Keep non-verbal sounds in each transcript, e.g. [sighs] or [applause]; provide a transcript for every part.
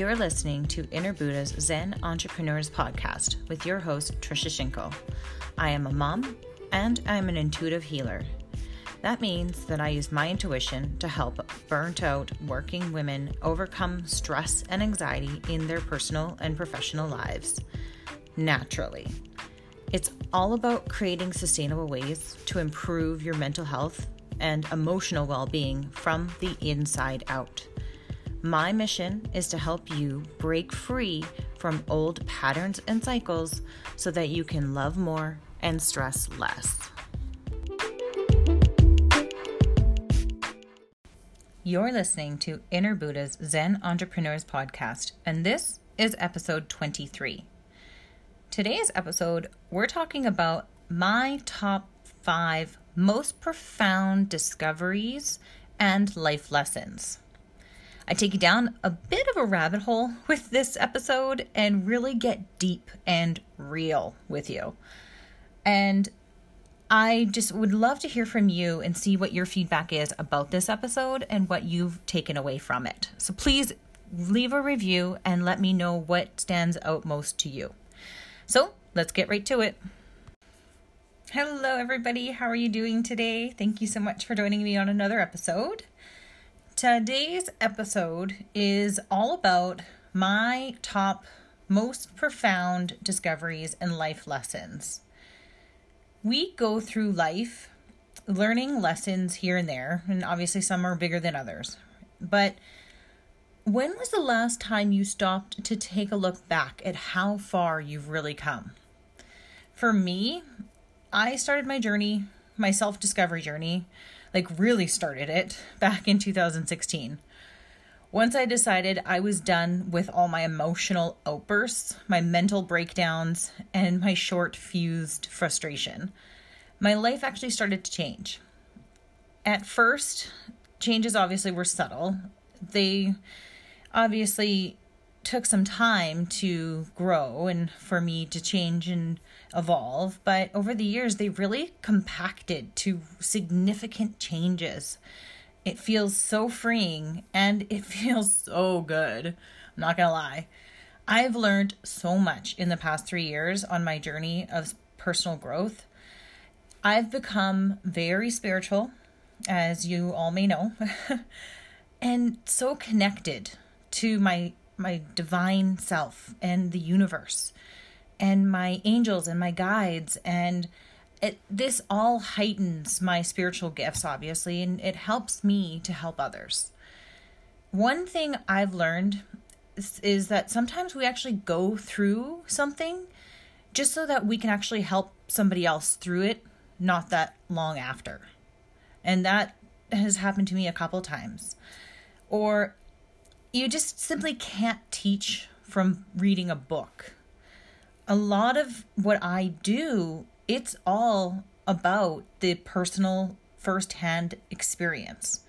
You're listening to Inner Buddha's Zen Entrepreneurs Podcast with your host, Trisha Shinko. I am a mom and I'm an intuitive healer. That means that I use my intuition to help burnt out working women overcome stress and anxiety in their personal and professional lives naturally. It's all about creating sustainable ways to improve your mental health and emotional well being from the inside out. My mission is to help you break free from old patterns and cycles so that you can love more and stress less. You're listening to Inner Buddha's Zen Entrepreneurs Podcast, and this is episode 23. Today's episode, we're talking about my top five most profound discoveries and life lessons. I take you down a bit of a rabbit hole with this episode and really get deep and real with you. And I just would love to hear from you and see what your feedback is about this episode and what you've taken away from it. So please leave a review and let me know what stands out most to you. So let's get right to it. Hello, everybody. How are you doing today? Thank you so much for joining me on another episode. Today's episode is all about my top most profound discoveries and life lessons. We go through life learning lessons here and there, and obviously some are bigger than others. But when was the last time you stopped to take a look back at how far you've really come? For me, I started my journey, my self discovery journey, like really started it back in 2016. Once I decided I was done with all my emotional outbursts, my mental breakdowns, and my short fused frustration, my life actually started to change. At first, changes obviously were subtle. They obviously took some time to grow and for me to change and evolve, but over the years, they really compacted to significant changes. It feels so freeing and [laughs] it feels so good. I'm not gonna lie. I've learned so much in the past three years on my journey of personal growth. I've become very spiritual, as you all may know, [laughs] and so connected to my my divine self and the universe and my angels and my guides and it this all heightens my spiritual gifts obviously and it helps me to help others. One thing i've learned is, is that sometimes we actually go through something just so that we can actually help somebody else through it not that long after. And that has happened to me a couple times. Or you just simply can't teach from reading a book a lot of what I do, it's all about the personal firsthand experience.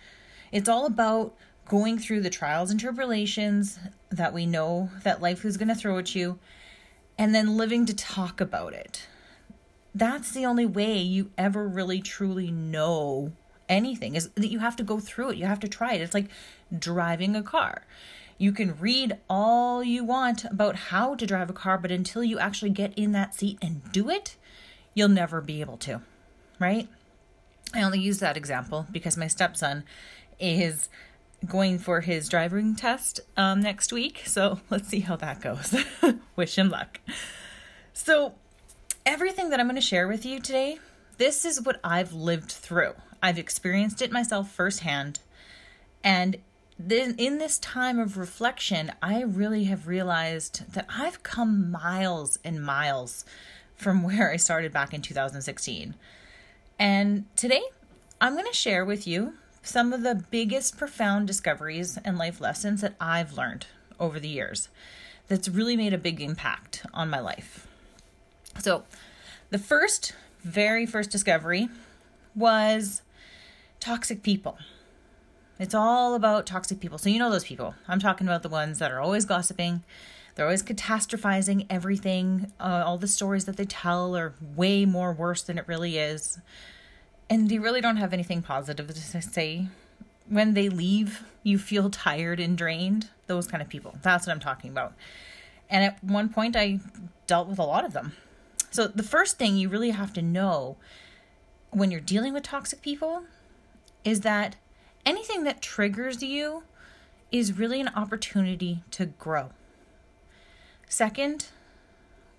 It's all about going through the trials and tribulations that we know that life is going to throw at you and then living to talk about it. That's the only way you ever really truly know anything is that you have to go through it. You have to try it. It's like driving a car. You can read all you want about how to drive a car, but until you actually get in that seat and do it, you'll never be able to, right? I only use that example because my stepson is going for his driving test um, next week. So let's see how that goes. [laughs] Wish him luck. So, everything that I'm going to share with you today, this is what I've lived through. I've experienced it myself firsthand. And then in this time of reflection, I really have realized that I've come miles and miles from where I started back in 2016. And today, I'm going to share with you some of the biggest profound discoveries and life lessons that I've learned over the years that's really made a big impact on my life. So, the first, very first discovery was toxic people. It's all about toxic people. So you know those people. I'm talking about the ones that are always gossiping. They're always catastrophizing everything. Uh, all the stories that they tell are way more worse than it really is. And they really don't have anything positive to say. when they leave, you feel tired and drained. Those kind of people. That's what I'm talking about. And at one point, I dealt with a lot of them. So, the first thing you really have to know when you're dealing with toxic people is that anything that triggers you is really an opportunity to grow. Second,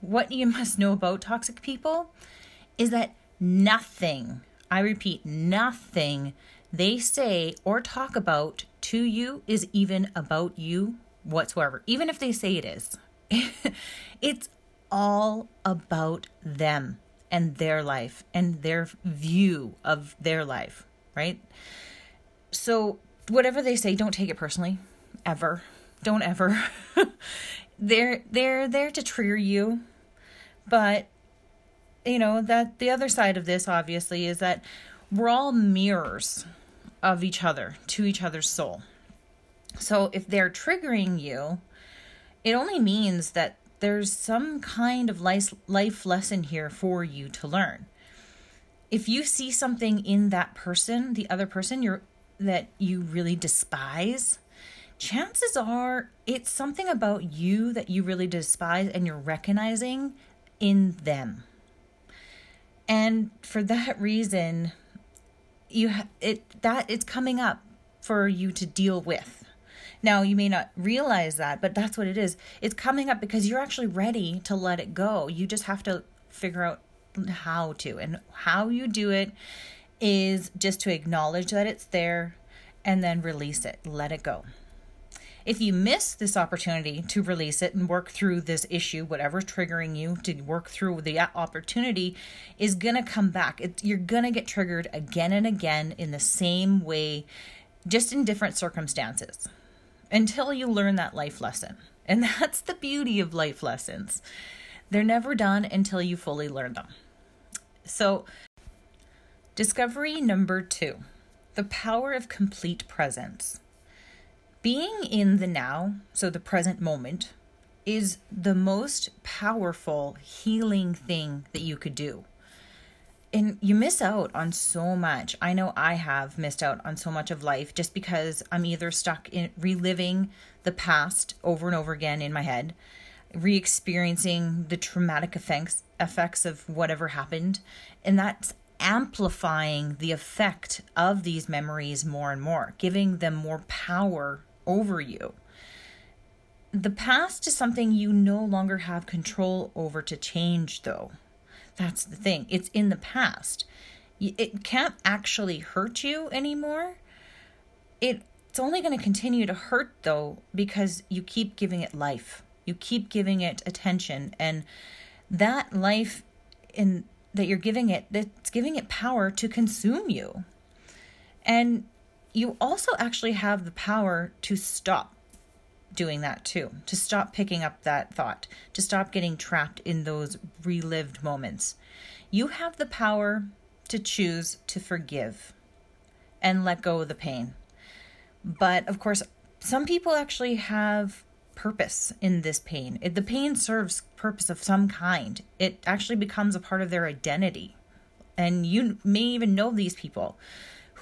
what you [laughs] must know about toxic people is that nothing, I repeat, nothing they say or talk about to you is even about you whatsoever, even if they say it is. [laughs] it's all about them and their life and their view of their life, right? So, whatever they say, don't take it personally, ever. Don't ever. [laughs] they're they're there to trigger you, but you know that the other side of this obviously is that we're all mirrors of each other to each other's soul. So if they're triggering you, it only means that there's some kind of life, life lesson here for you to learn. If you see something in that person, the other person you're that you really despise, chances are it's something about you that you really despise and you're recognizing in them. And for that reason, you ha- it that it's coming up for you to deal with. Now, you may not realize that, but that's what it is. It's coming up because you're actually ready to let it go. You just have to figure out how to. And how you do it is just to acknowledge that it's there and then release it, let it go. If you miss this opportunity to release it and work through this issue, whatever's triggering you to work through the opportunity is going to come back. It, you're going to get triggered again and again in the same way, just in different circumstances until you learn that life lesson. And [laughs] that's the beauty of life lessons. They're never done until you fully learn them. So, discovery number two the power of complete presence. Being in the now, so the present moment, is the most powerful healing thing that you could do. And you miss out on so much. I know I have missed out on so much of life just because I'm either stuck in reliving the past over and over again in my head, re experiencing the traumatic effects, effects of whatever happened. And that's amplifying the effect of these memories more and more, giving them more power over you. The past is something you no longer have control over to change, though. That's the thing. It's in the past. It can't actually hurt you anymore. It, it's only going to continue to hurt, though, because you keep giving it life. You keep giving it attention. And that life in that you're giving it, that's giving it power to consume you. And you also actually have the power to stop doing that too, to stop picking up that thought, to stop getting trapped in those relived moments. You have the power to choose to forgive and let go of the pain. But of course, some people actually have purpose in this pain. It, the pain serves purpose of some kind. It actually becomes a part of their identity. And you may even know these people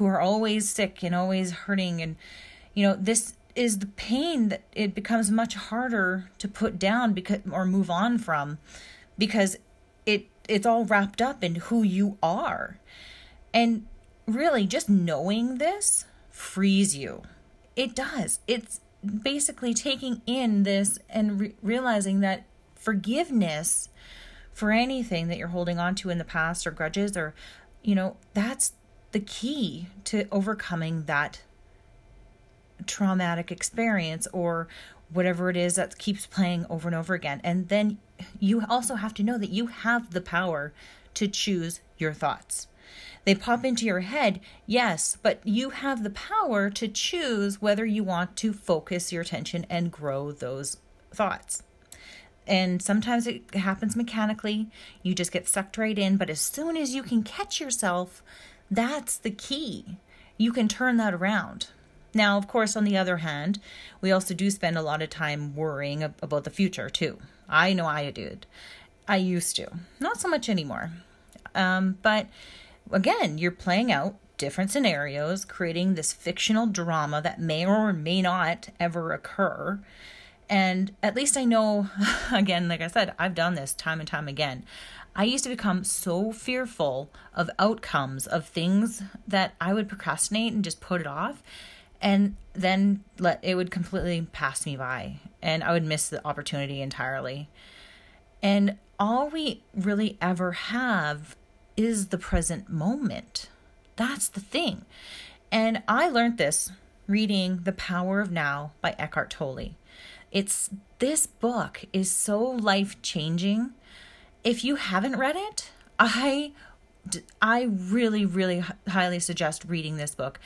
who are always sick and always hurting and you know this is the pain that it becomes much harder to put down because or move on from because it it's all wrapped up in who you are and really just knowing this frees you it does it's basically taking in this and re- realizing that forgiveness for anything that you're holding on to in the past or grudges or you know that's the key to overcoming that traumatic experience or whatever it is that keeps playing over and over again. And then you also have to know that you have the power to choose your thoughts. They pop into your head, yes, but you have the power to choose whether you want to focus your attention and grow those thoughts. And sometimes it happens mechanically, you just get sucked right in, but as soon as you can catch yourself, that's the key. You can turn that around. Now, of course, on the other hand, we also do spend a lot of time worrying about the future too. I know I did. I used to. Not so much anymore. Um, but again, you're playing out different scenarios, creating this fictional drama that may or may not ever occur. And at least I know, [laughs] again, like I said, I've done this time and time again. I used to become so fearful of outcomes of things that I would procrastinate and just put it off. And then let it would completely pass me by and I would miss the opportunity entirely. And all we really ever have is the present moment. That's the thing. And I learned this reading The Power of Now by Eckhart Tolle. It's this book is so life-changing. If you haven't read it, I I really really highly suggest reading this book.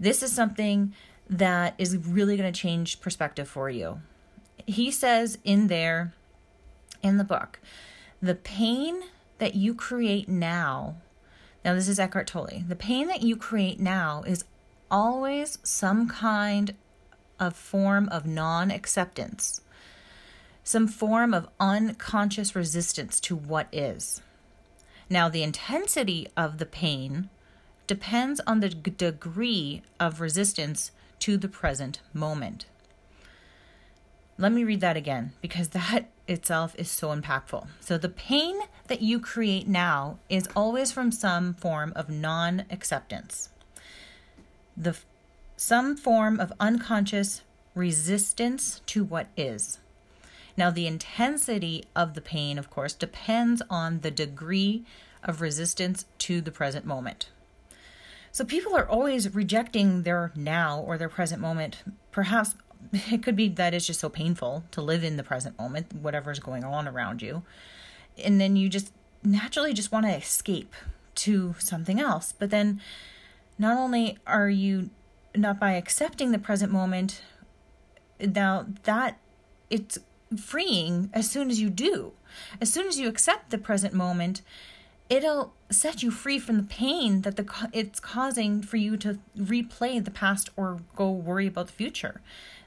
This is something that is really going to change perspective for you. He says in there in the book, the pain that you create now now, this is Eckhart Tolle. The pain that you create now is always some kind of form of non acceptance, some form of unconscious resistance to what is. Now, the intensity of the pain depends on the degree of resistance to the present moment. Let me read that again because that itself is so impactful. So, the pain that you create now is always from some form of non acceptance, the some form of unconscious resistance to what is. Now, the intensity of the pain, of course, depends on the degree of resistance to the present moment. So, people are always rejecting their now or their present moment, perhaps [laughs] it could be that it's just so painful to live in the present moment, whatever's going on around you. And then you just naturally just want to escape to something else. But then not only are you not by accepting the present moment, now that it's freeing as soon as you do. As soon as you accept the present moment, it'll set you free from the pain that the it's causing for you to replay the past or go worry about the future.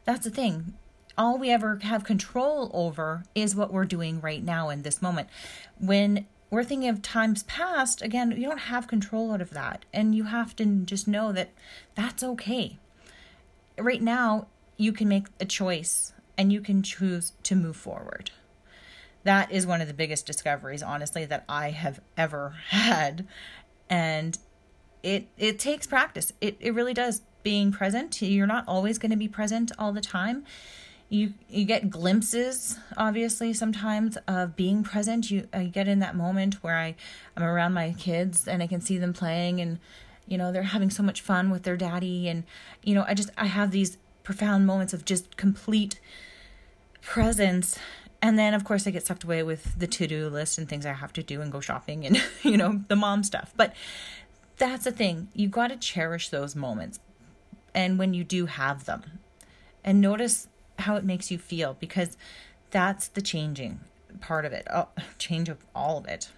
That's the thing. All we ever have control over is what we're doing right now in this moment. When we're thinking of times past, again, you don't have control out of that. And you have to just know that that's okay. Right now, you can make a choice and you can choose to move forward. That is one of the biggest discoveries, honestly, that I have ever [laughs] had. And it it takes practice. It it really does being present. You're not always going to be present all the time. You you get glimpses, obviously, sometimes of being present. You I get in that moment where I I'm around my kids and I can see them playing and you know they're having so much fun with their daddy and you know I just I have these profound moments of just complete presence and then of course I get sucked away with the to-do list and things I have to do and go shopping and [laughs] you know the mom stuff. But that's the thing. You got to cherish those moments and when you do have them. And notice how it makes you feel because that's the changing part of it. Oh, [laughs] change of all of it.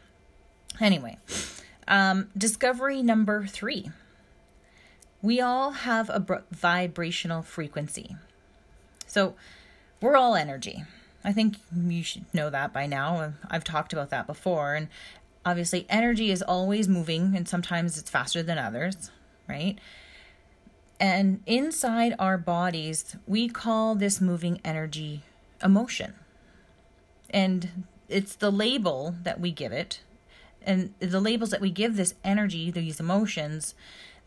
Anyway, um, discovery number three. We all have a vibrational frequency. So we're all energy. I think you should know that by now. I've talked about that before. And obviously, energy is always moving, and sometimes it's faster than others, right? And inside our bodies, we call this moving energy emotion. And it's the label that we give it, and the labels that we give this energy, these emotions,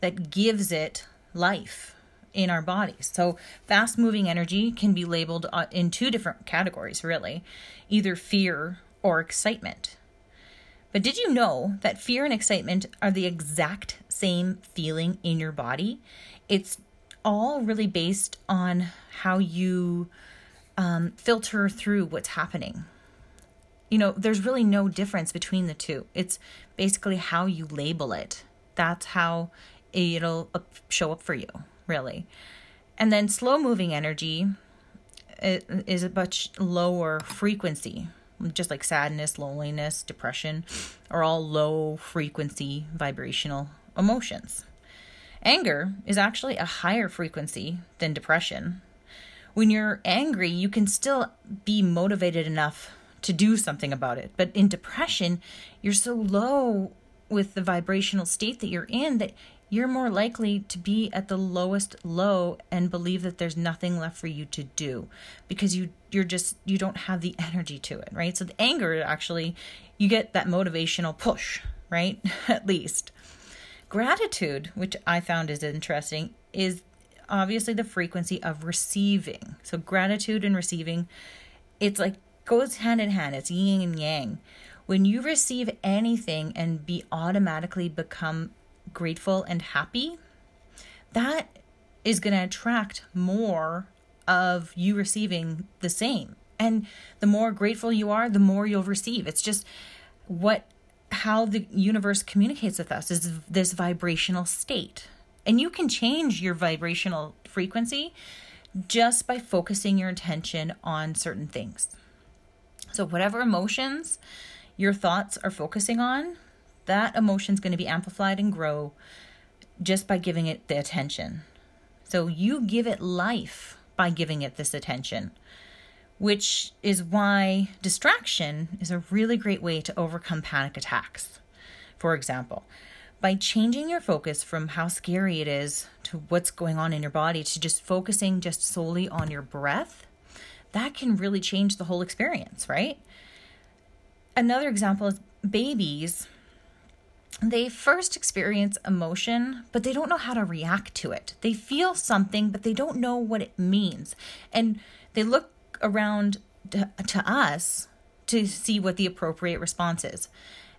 that gives it life in our bodies. So, fast moving energy can be labeled uh, in two different categories, really either fear or excitement. But did you know that fear and excitement are the exact same feeling in your body? it's all really based on how you um, filter through what's happening. You know, there's really no difference between the two. It's basically how you label it. That's how it'll show up for you, really. And then slow moving energy is a much lower frequency, just like sadness, loneliness, depression are all low frequency vibrational emotions. Anger is actually a higher frequency than depression. When you're angry, you can still be motivated enough to do something about it. But in depression, you're so low with the vibrational state that you're in that you're more likely to be at the lowest low and believe that there's nothing left for you to do because you you're just you don't have the energy to it right so the anger actually you get that motivational push right [laughs] at least gratitude which i found is interesting is obviously the frequency of receiving so gratitude and receiving it's like goes hand in hand it's yin and yang when you receive anything and be automatically become grateful and happy, that is going to attract more of you receiving the same. And the more grateful you are, the more you'll receive. It's just what how the universe communicates with us is this vibrational state. And you can change your vibrational frequency just by focusing your attention on certain things. So whatever emotions your thoughts are focusing on, that emotion is going to be amplified and grow just by giving it the attention. So you give it life by giving it this attention, which is why distraction is a really great way to overcome panic attacks. For example, by changing your focus from how scary it is to what's going on in your body to just focusing just solely on your breath, that can really change the whole experience, right? Another example is babies they first experience emotion, but they don't know how to react to it. They feel something, but they don't know what it means. And they look around to, to us to see what the appropriate response is.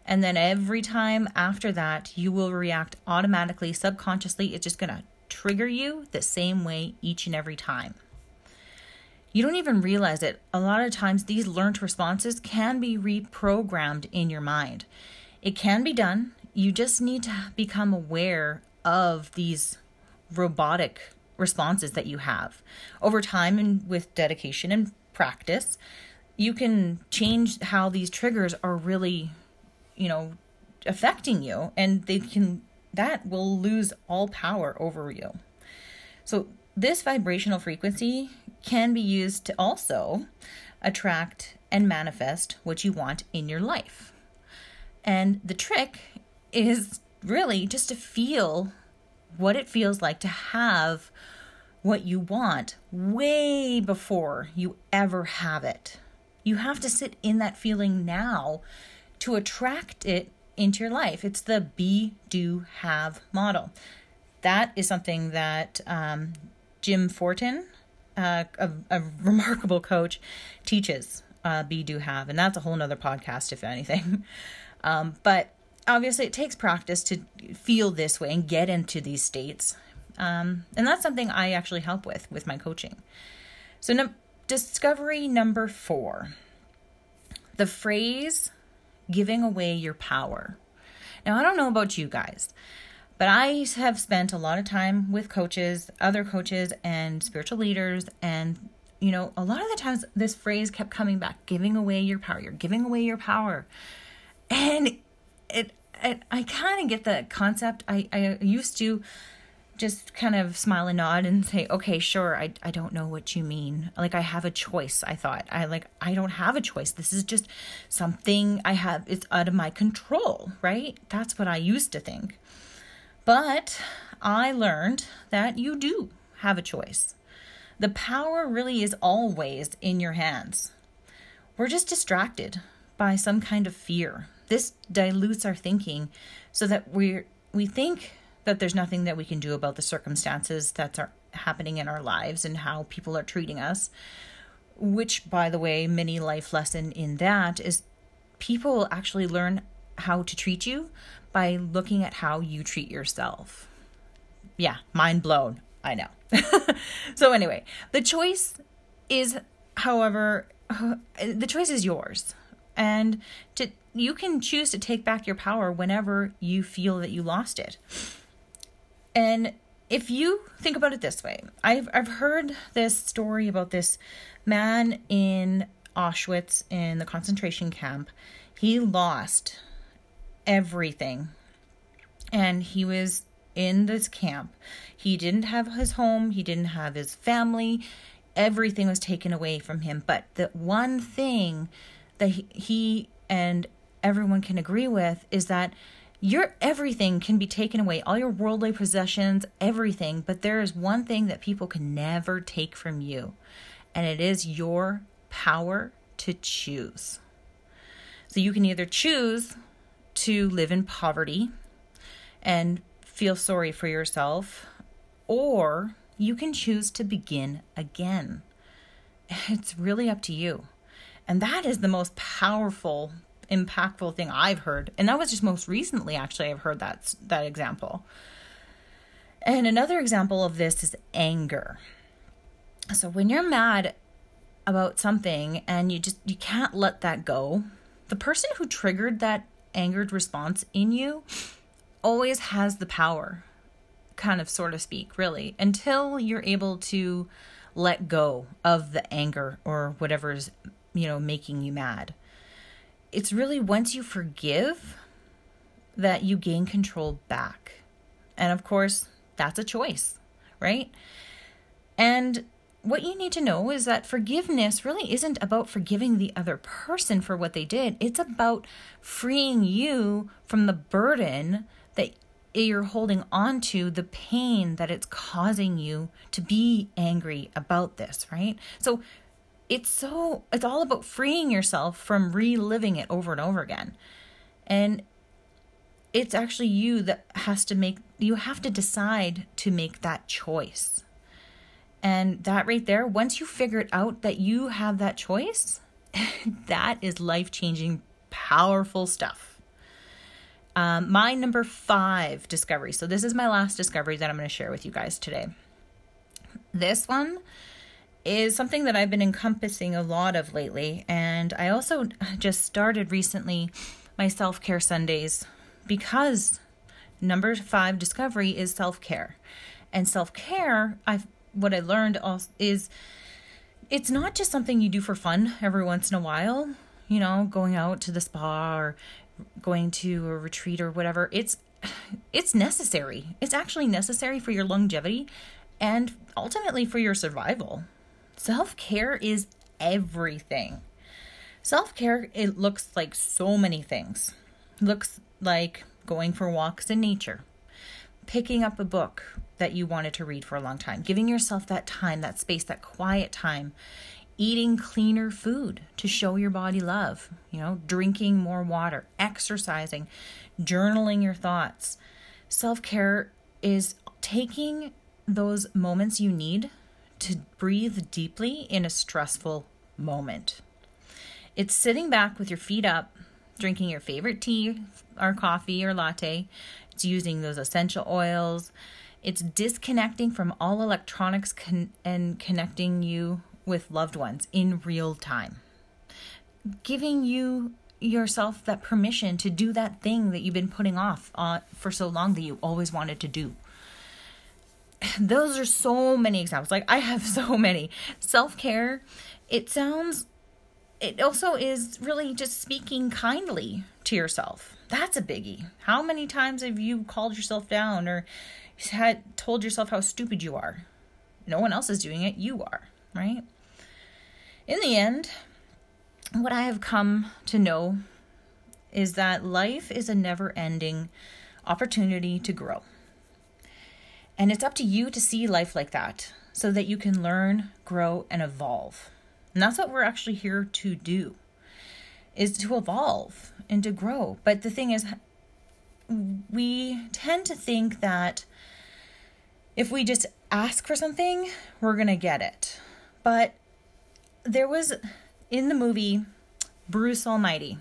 And then every time after that, you will react automatically, subconsciously. It's just going to trigger you the same way each and every time. You don't even realize it. A lot of times, these learned responses can be reprogrammed in your mind. It can be done you just need to become aware of these robotic responses that you have. Over time and with dedication and practice, you can change how these triggers are really, you know, affecting you and they can that will lose all power over you. So this vibrational frequency can be used to also attract and manifest what you want in your life. And the trick is really just to feel what it feels like to have what you want way before you ever have it. You have to sit in that feeling now to attract it into your life. It's the be, do, have model. That is something that um, Jim Fortin, uh, a, a, remarkable coach, teaches uh, be, do, have. And that's a whole nother podcast, if anything. [laughs] Um, but obviously it takes practice to feel this way and get into these states. Um, and that's something i actually help with with my coaching. So no, discovery number four. The phrase giving away your power. Now i don't know about you guys but i have spent a lot of time with coaches other coaches and spiritual leaders and you know a lot of the times this phrase kept coming back giving away your power you're giving away your power. And it I, I kind of get the concept. I, I used to just kind of smile and nod and say, okay, sure, I, I don't know what you mean. Like, I have a choice, I thought. I like, I don't have a choice. This is just something I have, it's out of my control, right? That's what I used to think. But I learned that you do have a choice. The power really is always in your hands. We're just distracted by some kind of fear, this dilutes our thinking so that we we think that there's nothing that we can do about the circumstances that are happening in our lives and how people are treating us which by the way mini life lesson in that is people actually learn how to treat you by looking at how you treat yourself. Yeah mind blown. I know. [laughs] So anyway the choice is however [sighs] the choice is yours. And to you can choose to take back your power whenever you feel that you lost it. And if you think about it this way, I've I've heard this story about this man in Auschwitz in the concentration camp. He lost everything. And he was in this camp. He didn't have his home, he didn't have his family. Everything was taken away from him, but the one thing that he and everyone can agree with is that Your everything can be taken away, all your worldly possessions, everything, but there is one thing that people can never take from you, and it is your power to choose. So you can either choose to live in poverty and feel sorry for yourself, or you can choose to begin again. [laughs] It's really up to you. And that is the most powerful, impactful thing I've heard. And that was just most recently, actually, I've heard that, that example. And another example of this is anger. So when you're mad about something and you just you can't let that go, the person who triggered that angered response in you always has the power, kind of sort of speak, really, until you're able to let go of the anger or whatever's you know, making you mad. It's really once you forgive that you gain control back. And of course, that's a choice, right? And what you need to know is that forgiveness really isn't about forgiving the other person for what they did. It's about freeing you from the burden that you're holding on to, the pain that it's causing you to be angry about this, right? So it's so it's all about freeing yourself from reliving it over and over again. And it's actually you that has to make you have to decide to make that choice. And that right there once you figure it out that you have that choice [laughs] that is life changing powerful stuff. Um, my number five discovery. So this is my last discovery that i'm going to share with you guys today. This one is something that I've been encompassing a lot of lately. And I also just started recently my self care Sundays because number five discovery is self care. And self care, I've what I learned is it's not just something you do for fun every once in a while, you know, going out to the spa or going to a retreat or whatever. It's it's necessary. It's actually necessary for your longevity and ultimately for your survival. Self care is everything. Self care, it looks like so many things. It looks like going for walks in nature, picking up a book that you wanted to read for a long time, giving yourself that time, that space, that quiet time, eating cleaner food to show your body love, you know, drinking more water, exercising, journaling your thoughts. Self care is taking those moments you need to breathe deeply in a stressful moment. It's sitting back with your feet up, drinking your favorite tea or coffee or latte. It's using those essential oils. It's disconnecting from all electronics con- and connecting you with loved ones in real time. Giving you yourself that permission to do that thing that you've been putting off uh, for so long that you always wanted to do [laughs] those are so many examples. Like I have [laughs] so many. Self-care, it sounds it also is really just speaking kindly to yourself. That's a biggie. How many times have you called yourself down or had told yourself how stupid you are? No one else is doing it, you are, right? In the end, what I have come to know is that life is a never-ending opportunity to grow. And it's up to you to see life like that so that you can learn, grow, and evolve. And that's what we're actually here to do is to evolve and to grow. But the thing is we tend to think that if we just ask for something, we're going to get it. But there was in the movie Bruce Almighty,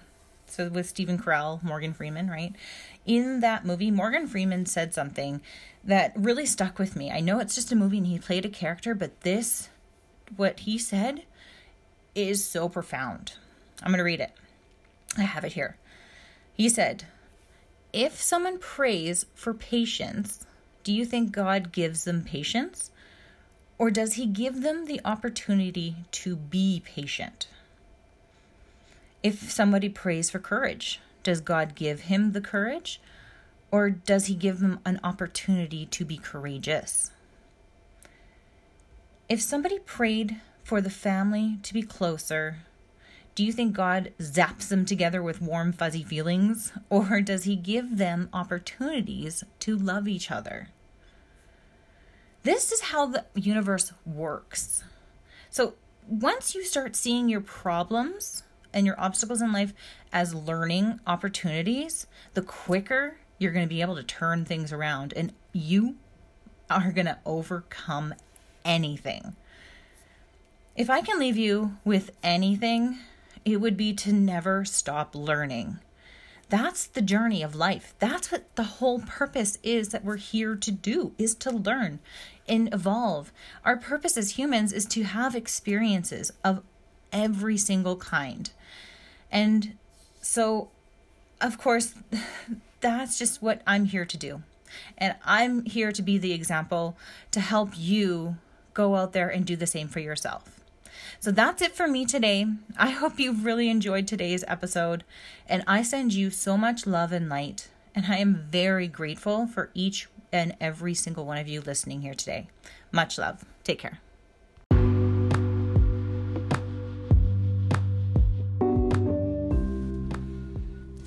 so with Stephen Carell, Morgan Freeman, right? In that movie, Morgan Freeman said something that really stuck with me. I know it's just a movie and he played a character, but this, what he said, is so profound. I'm going to read it. I have it here. He said, If someone prays for patience, do you think God gives them patience? Or does he give them the opportunity to be patient? If somebody prays for courage, does God give him the courage? Or does he give him an opportunity to be courageous? If somebody prayed for the family to be closer, Do you think God zaps them together with warm, fuzzy feelings? [laughs] Or does He give them opportunities to love each other? This is how the universe works. So, once you start seeing your problems and your obstacles in life as learning opportunities, the quicker you're going to be able to turn things around and you are going to overcome anything. If I can leave you with anything, it would be to never stop learning. That's the journey of life. That's what the whole purpose is that we're here to do is to learn and evolve. Our purpose as humans is to have experiences of every single kind. And so of course [laughs] that's just what I'm here to do. And I'm here to be the example to help you go out there and do the same for yourself. So that's it for me today. I hope you've really enjoyed today's episode, and I send you so much love and light. And I am very grateful for each and every single one of you listening here today. Much love. Take care.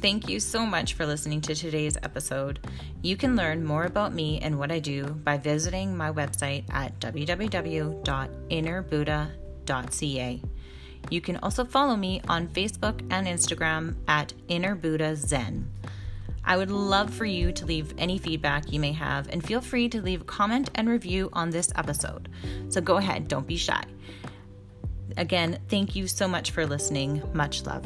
Thank you so much for listening to today's episode. You can learn more about me and what I do by visiting my website at www.innerbuddha.ca. You can also follow me on Facebook and Instagram at Inner Buddha Zen. I would love for you to leave any feedback you may have and feel free to leave a comment and review on this episode. So go ahead, don't be shy. Again, thank you so much for listening. Much love.